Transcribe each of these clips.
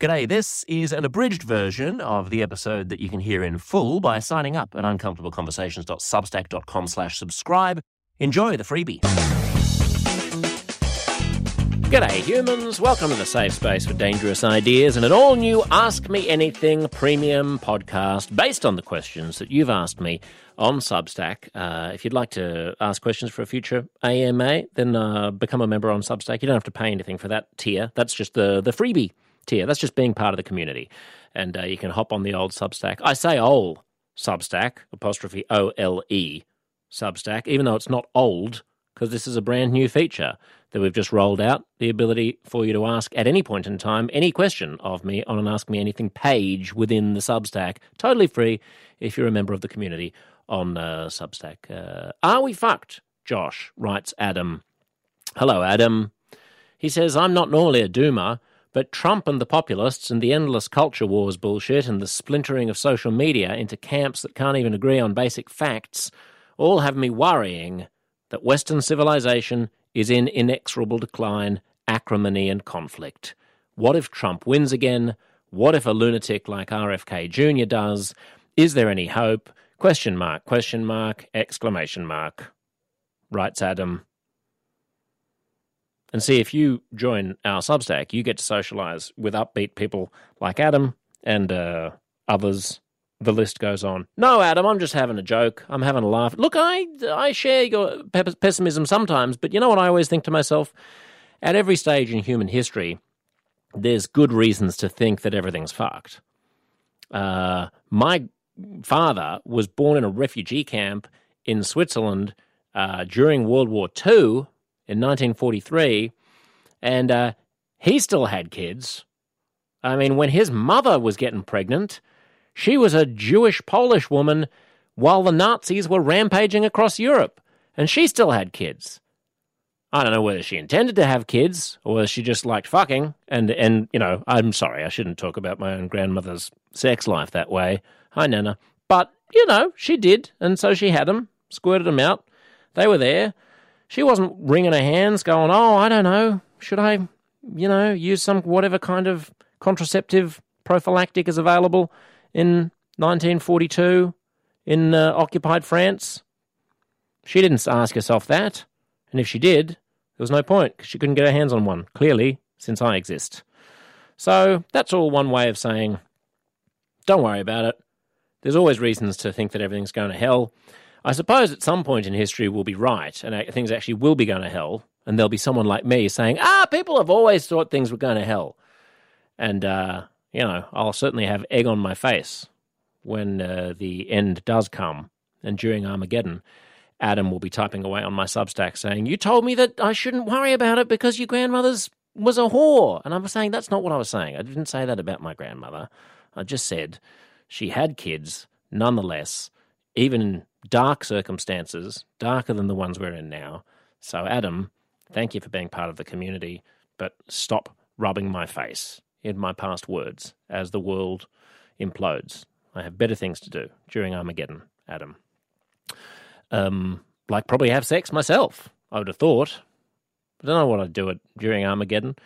G'day, this is an abridged version of the episode that you can hear in full by signing up at uncomfortableconversations.substack.com slash subscribe. Enjoy the freebie. G'day, humans. Welcome to the safe space for dangerous ideas and an all new Ask Me Anything premium podcast based on the questions that you've asked me on Substack. Uh, if you'd like to ask questions for a future AMA, then uh, become a member on Substack. You don't have to pay anything for that tier. That's just the, the freebie tier. That's just being part of the community. And uh, you can hop on the old Substack. I say old Substack, apostrophe O L E Substack, even though it's not old, because this is a brand new feature that we've just rolled out the ability for you to ask at any point in time any question of me on an Ask Me Anything page within the Substack. Totally free if you're a member of the community on uh, Substack. Uh, are we fucked? Josh writes Adam. Hello, Adam. He says, I'm not normally a doomer, but Trump and the populists and the endless culture wars bullshit and the splintering of social media into camps that can't even agree on basic facts all have me worrying that Western civilization is in inexorable decline, acrimony, and conflict. What if Trump wins again? What if a lunatic like RFK Jr. does? Is there any hope? Question mark, question mark, exclamation mark. Writes Adam. And see, if you join our Substack, you get to socialize with upbeat people like Adam and uh, others. The list goes on. No, Adam, I'm just having a joke. I'm having a laugh. Look, I I share your pessimism sometimes, but you know what I always think to myself? At every stage in human history, there's good reasons to think that everything's fucked. Uh, my father was born in a refugee camp in Switzerland uh, during World War II in 1943, and uh, he still had kids. I mean, when his mother was getting pregnant, she was a Jewish Polish woman while the Nazis were rampaging across Europe, and she still had kids. I don't know whether she intended to have kids or whether she just liked fucking. And, and you know, I'm sorry, I shouldn't talk about my own grandmother's sex life that way. Hi, Nana. But, you know, she did, and so she had them, squirted them out. They were there. She wasn't wringing her hands going, oh, I don't know, should I, you know, use some whatever kind of contraceptive prophylactic is available in 1942 in uh, occupied France? She didn't ask herself that. And if she did, there was no point because she couldn't get her hands on one, clearly, since I exist. So that's all one way of saying, don't worry about it. There's always reasons to think that everything's going to hell. I suppose at some point in history we'll be right and things actually will be going to hell. And there'll be someone like me saying, ah, people have always thought things were going to hell. And, uh, you know, I'll certainly have egg on my face when uh, the end does come. And during Armageddon, Adam will be typing away on my Substack saying, You told me that I shouldn't worry about it because your grandmother's was a whore. And I was saying, That's not what I was saying. I didn't say that about my grandmother. I just said she had kids, nonetheless, even in dark circumstances, darker than the ones we're in now. So, Adam, thank you for being part of the community, but stop rubbing my face in my past words as the world implodes. I have better things to do during Armageddon, Adam. Um, like probably have sex myself. I would have thought. I don't know what I'd do it during Armageddon,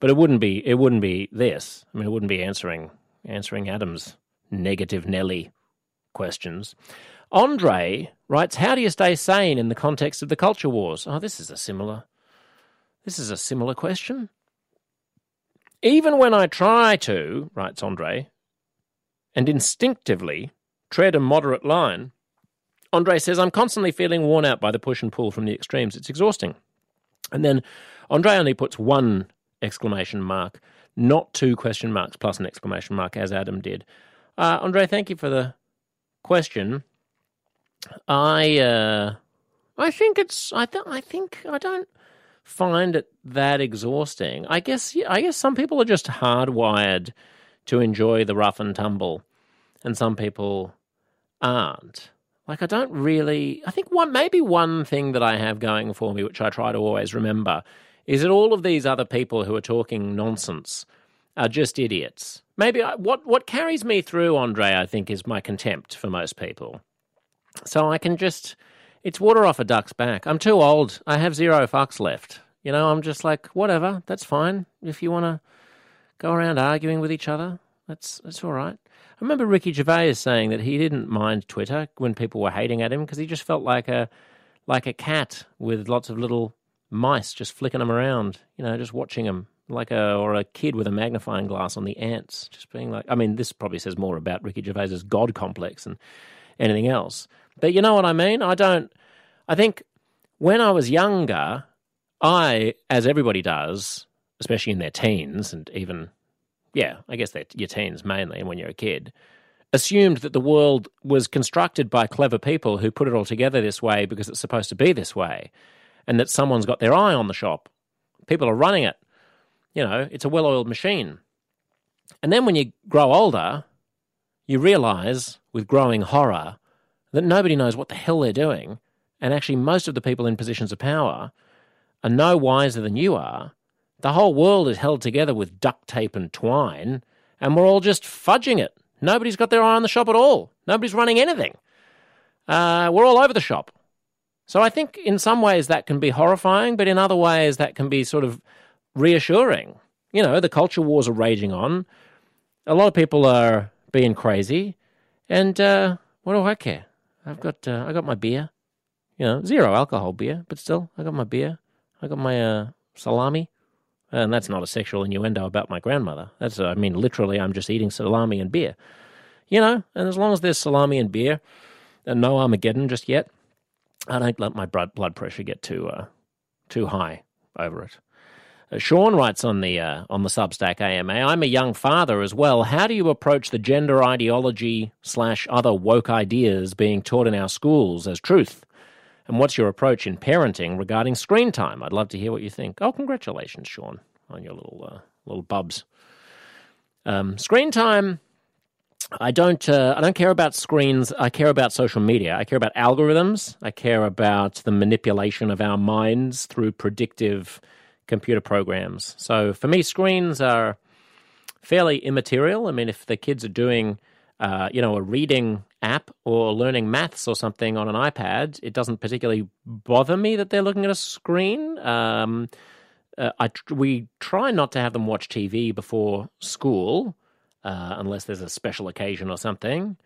but it wouldn't be. It wouldn't be this. I mean, it wouldn't be answering answering Adam's negative Nelly questions. Andre writes, "How do you stay sane in the context of the culture wars?" Oh, this is a similar. This is a similar question. Even when I try to, writes Andre, and instinctively tread a moderate line, Andre says, I'm constantly feeling worn out by the push and pull from the extremes. It's exhausting. And then Andre only puts one exclamation mark, not two question marks plus an exclamation mark, as Adam did. Uh, Andre, thank you for the question. I uh, I think it's I th- I think I don't find it that exhausting. I guess I guess some people are just hardwired to enjoy the rough and tumble, and some people aren't. Like I don't really. I think one maybe one thing that I have going for me, which I try to always remember, is that all of these other people who are talking nonsense are just idiots. Maybe I, what what carries me through, Andre, I think, is my contempt for most people. So I can just, it's water off a duck's back. I'm too old. I have zero fucks left. You know, I'm just like, whatever, that's fine. If you want to go around arguing with each other. That's that's all right. I remember Ricky Gervais saying that he didn't mind Twitter when people were hating at him because he just felt like a like a cat with lots of little mice just flicking them around, you know, just watching them like a or a kid with a magnifying glass on the ants, just being like. I mean, this probably says more about Ricky Gervais's god complex than anything else. But you know what I mean? I don't. I think when I was younger, I, as everybody does, especially in their teens and even, yeah, I guess they're your teens mainly and when you're a kid, assumed that the world was constructed by clever people who put it all together this way because it's supposed to be this way, and that someone's got their eye on the shop. People are running it. You know, it's a well oiled machine. And then when you grow older, you realize with growing horror that nobody knows what the hell they're doing. And actually, most of the people in positions of power are no wiser than you are. The whole world is held together with duct tape and twine, and we're all just fudging it. Nobody's got their eye on the shop at all. Nobody's running anything. Uh, we're all over the shop. So I think in some ways that can be horrifying, but in other ways that can be sort of reassuring. You know, the culture wars are raging on. A lot of people are being crazy, and uh, what do I care? I've got uh, I got my beer, you know, zero alcohol beer, but still I got my beer. I got my uh, salami, and that's not a sexual innuendo about my grandmother. That's uh, I mean literally I'm just eating salami and beer, you know. And as long as there's salami and beer, and no Armageddon just yet, I don't let my blood blood pressure get too uh, too high over it. Uh, Sean writes on the uh, on the Substack AMA. I'm a young father as well. How do you approach the gender ideology slash other woke ideas being taught in our schools as truth? And what's your approach in parenting regarding screen time? I'd love to hear what you think. Oh, congratulations, Sean, on your little uh, little bubs. Um, screen time. I don't. Uh, I don't care about screens. I care about social media. I care about algorithms. I care about the manipulation of our minds through predictive computer programs. So for me, screens are fairly immaterial. I mean, if the kids are doing, uh, you know, a reading app or learning maths or something on an iPad, it doesn't particularly bother me that they're looking at a screen. Um, uh, I we try not to have them watch TV before school, uh, unless there's a special occasion or something,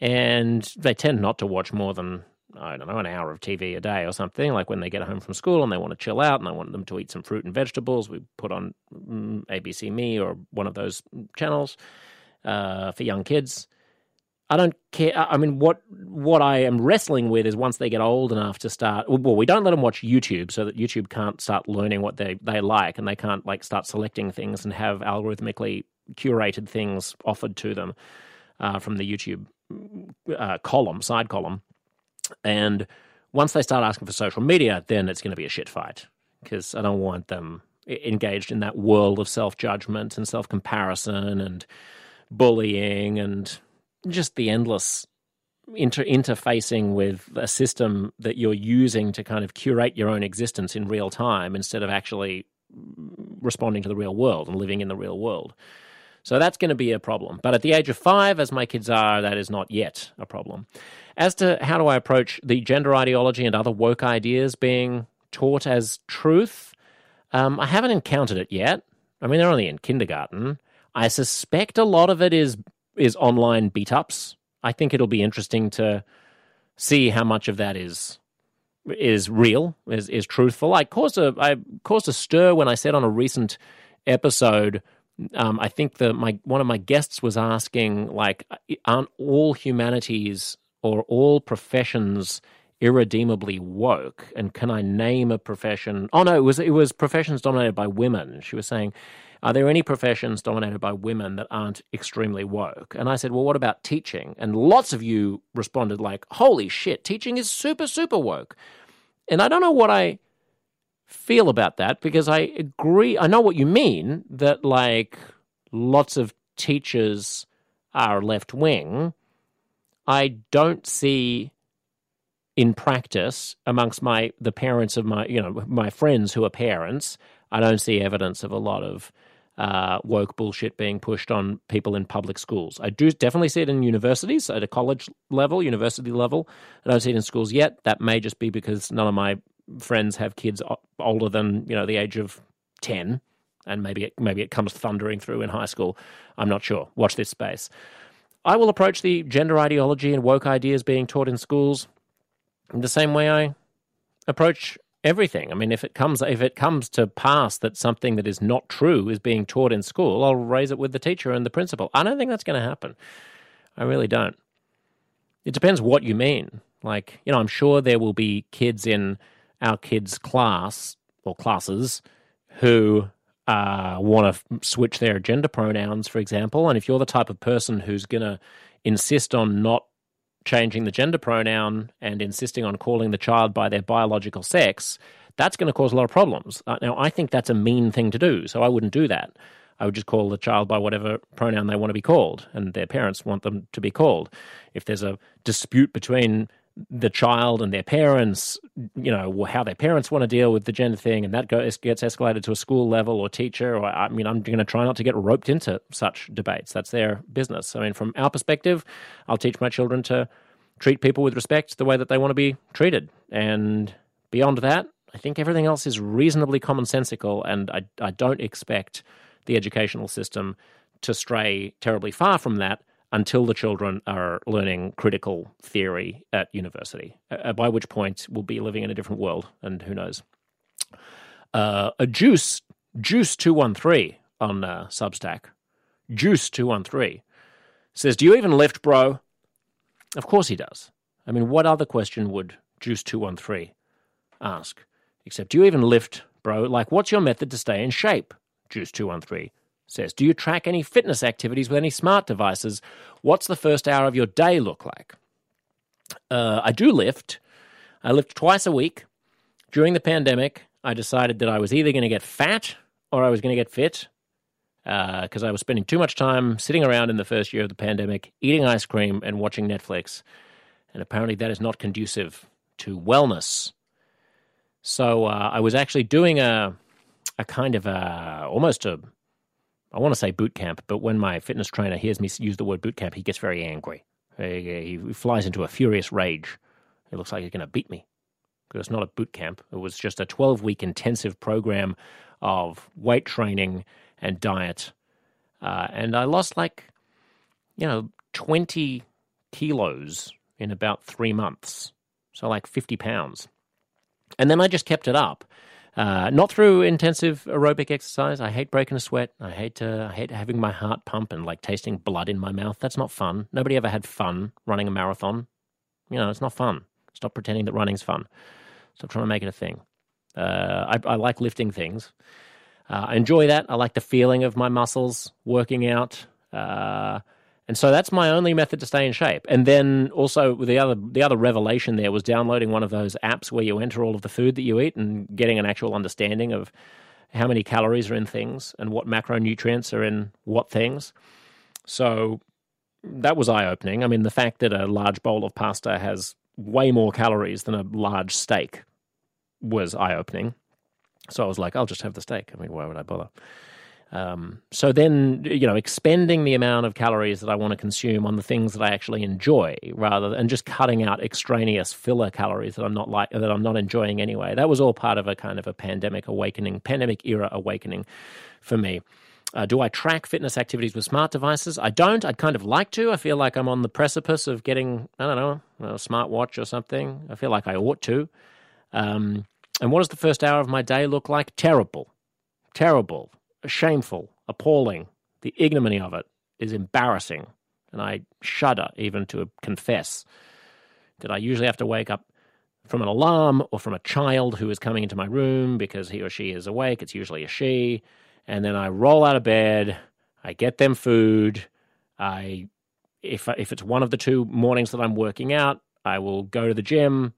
and they tend not to watch more than I don't know, an hour of TV a day or something. Like when they get home from school and they want to chill out and I want them to eat some fruit and vegetables, we put on mm, ABC Me or one of those channels uh, for young kids. I don't care. I mean, what what I am wrestling with is once they get old enough to start. Well, we don't let them watch YouTube so that YouTube can't start learning what they they like, and they can't like start selecting things and have algorithmically curated things offered to them uh, from the YouTube uh, column, side column. And once they start asking for social media, then it's going to be a shit fight because I don't want them engaged in that world of self judgment and self comparison and bullying and just the endless inter- interfacing with a system that you're using to kind of curate your own existence in real time instead of actually mm, responding to the real world and living in the real world. So that's going to be a problem. But at the age of five, as my kids are, that is not yet a problem. As to how do I approach the gender ideology and other woke ideas being taught as truth, um, I haven't encountered it yet. I mean, they're only in kindergarten. I suspect a lot of it is is online beat ups. I think it'll be interesting to see how much of that is is real, is is truthful. I caused a I caused a stir when I said on a recent episode um, I think that my one of my guests was asking like, aren't all humanities or all professions irredeemably woke? And can I name a profession? Oh no, it was it was professions dominated by women. She was saying, are there any professions dominated by women that aren't extremely woke? And I said, well, what about teaching? And lots of you responded like, holy shit, teaching is super super woke. And I don't know what I feel about that because I agree. I know what you mean that like lots of teachers are left wing. I don't see in practice amongst my the parents of my you know my friends who are parents. I don't see evidence of a lot of uh, woke bullshit being pushed on people in public schools. I do definitely see it in universities at a college level, university level. I don't see it in schools yet. That may just be because none of my friends have kids older than you know the age of ten, and maybe it, maybe it comes thundering through in high school. I'm not sure. Watch this space. I will approach the gender ideology and woke ideas being taught in schools in the same way I approach everything. I mean, if it comes if it comes to pass that something that is not true is being taught in school, I'll raise it with the teacher and the principal. I don't think that's going to happen. I really don't. It depends what you mean. Like, you know, I'm sure there will be kids in our kids' class or classes who uh, want to switch their gender pronouns, for example. And if you're the type of person who's going to insist on not changing the gender pronoun and insisting on calling the child by their biological sex, that's going to cause a lot of problems. Uh, now, I think that's a mean thing to do, so I wouldn't do that. I would just call the child by whatever pronoun they want to be called, and their parents want them to be called. If there's a dispute between the child and their parents, you know, how their parents want to deal with the gender thing, and that goes, gets escalated to a school level or teacher. Or I mean, I'm going to try not to get roped into such debates. That's their business. I mean, from our perspective, I'll teach my children to treat people with respect the way that they want to be treated. And beyond that, I think everything else is reasonably commonsensical, and I, I don't expect the educational system to stray terribly far from that until the children are learning critical theory at university, uh, by which point we'll be living in a different world, and who knows. Uh, a Juice, Juice213 on uh, Substack, Juice213 says, Do you even lift, bro? Of course he does. I mean, what other question would Juice213 ask? Except, Do you even lift, bro? Like, what's your method to stay in shape? Juice213 says, Do you track any fitness activities with any smart devices? What's the first hour of your day look like? Uh, I do lift. I lift twice a week. During the pandemic, I decided that I was either going to get fat or I was going to get fit because uh, I was spending too much time sitting around in the first year of the pandemic, eating ice cream and watching Netflix. And apparently, that is not conducive to wellness. So uh, I was actually doing a a kind of a almost a I want to say boot camp, but when my fitness trainer hears me use the word boot camp, he gets very angry. He, flies into a furious rage. It looks like he's going to beat me because it's not a boot camp. It was just a 12 week intensive program of weight training and diet. Uh, and I lost like, you know, 20 kilos in about three months. So like 50 pounds. And then I just kept it up. Uh, not through intensive aerobic exercise. I hate breaking a sweat. I hate uh, I hate having my heart pump and like tasting blood in my mouth. That's not fun. Nobody ever had fun running a marathon. You know, it's not fun. Stop pretending that running's fun. Stop trying to make it a thing. Uh, I, I, like lifting things. Uh, I enjoy that. I like the feeling of my muscles working out. And so that's my only method to stay in shape. And then also the other the other revelation there was downloading one of those apps where you enter all of the food that you eat and getting an actual understanding of how many calories are in things and what macronutrients are in what things. So that was eye opening. I mean, the fact that a large bowl of pasta has way more calories than a large steak was eye opening. So I was like, I'll just have the steak. I mean, why would I bother? Um, so then, you know, expending the amount of calories that I want to consume on the things that I actually enjoy, rather than just cutting out extraneous filler calories that I'm not like that I'm not enjoying anyway. That was all part of a kind of a pandemic awakening, pandemic era awakening for me. Uh, do I track fitness activities with smart devices? I don't. I'd kind of like to. I feel like I'm on the precipice of getting, I don't know, a smartwatch or something. I feel like I ought to. Um, and what does the first hour of my day look like? Terrible. Terrible shameful, appalling. The ignominy of it is embarrassing, and I shudder even to confess that I usually have to wake up from an alarm or from a child who is coming into my room because he or she is awake. It's usually a she. And then I roll out of bed, I get them food. I, if, if it's one of the two mornings that I'm working out, I will go to the gym.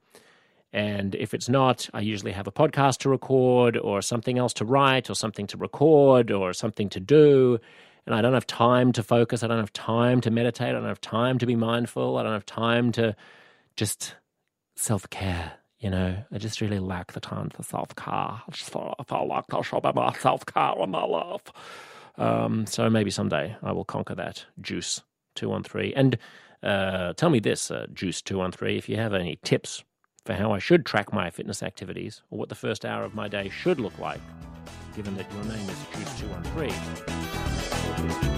And if it's not, I usually have a podcast to record or something else to write or something to record or something to do. And I don't have time to focus. I don't have time to meditate. I don't have time to be mindful. I don't have time to just self care. You know, I just really lack the time for self care. I just feel, I like I should my self care in my life. Um, so maybe someday I will conquer that. Juice two one three, and uh, tell me this, uh, Juice two one three, if you have any tips for how I should track my fitness activities or what the first hour of my day should look like. given that your name is Juice213.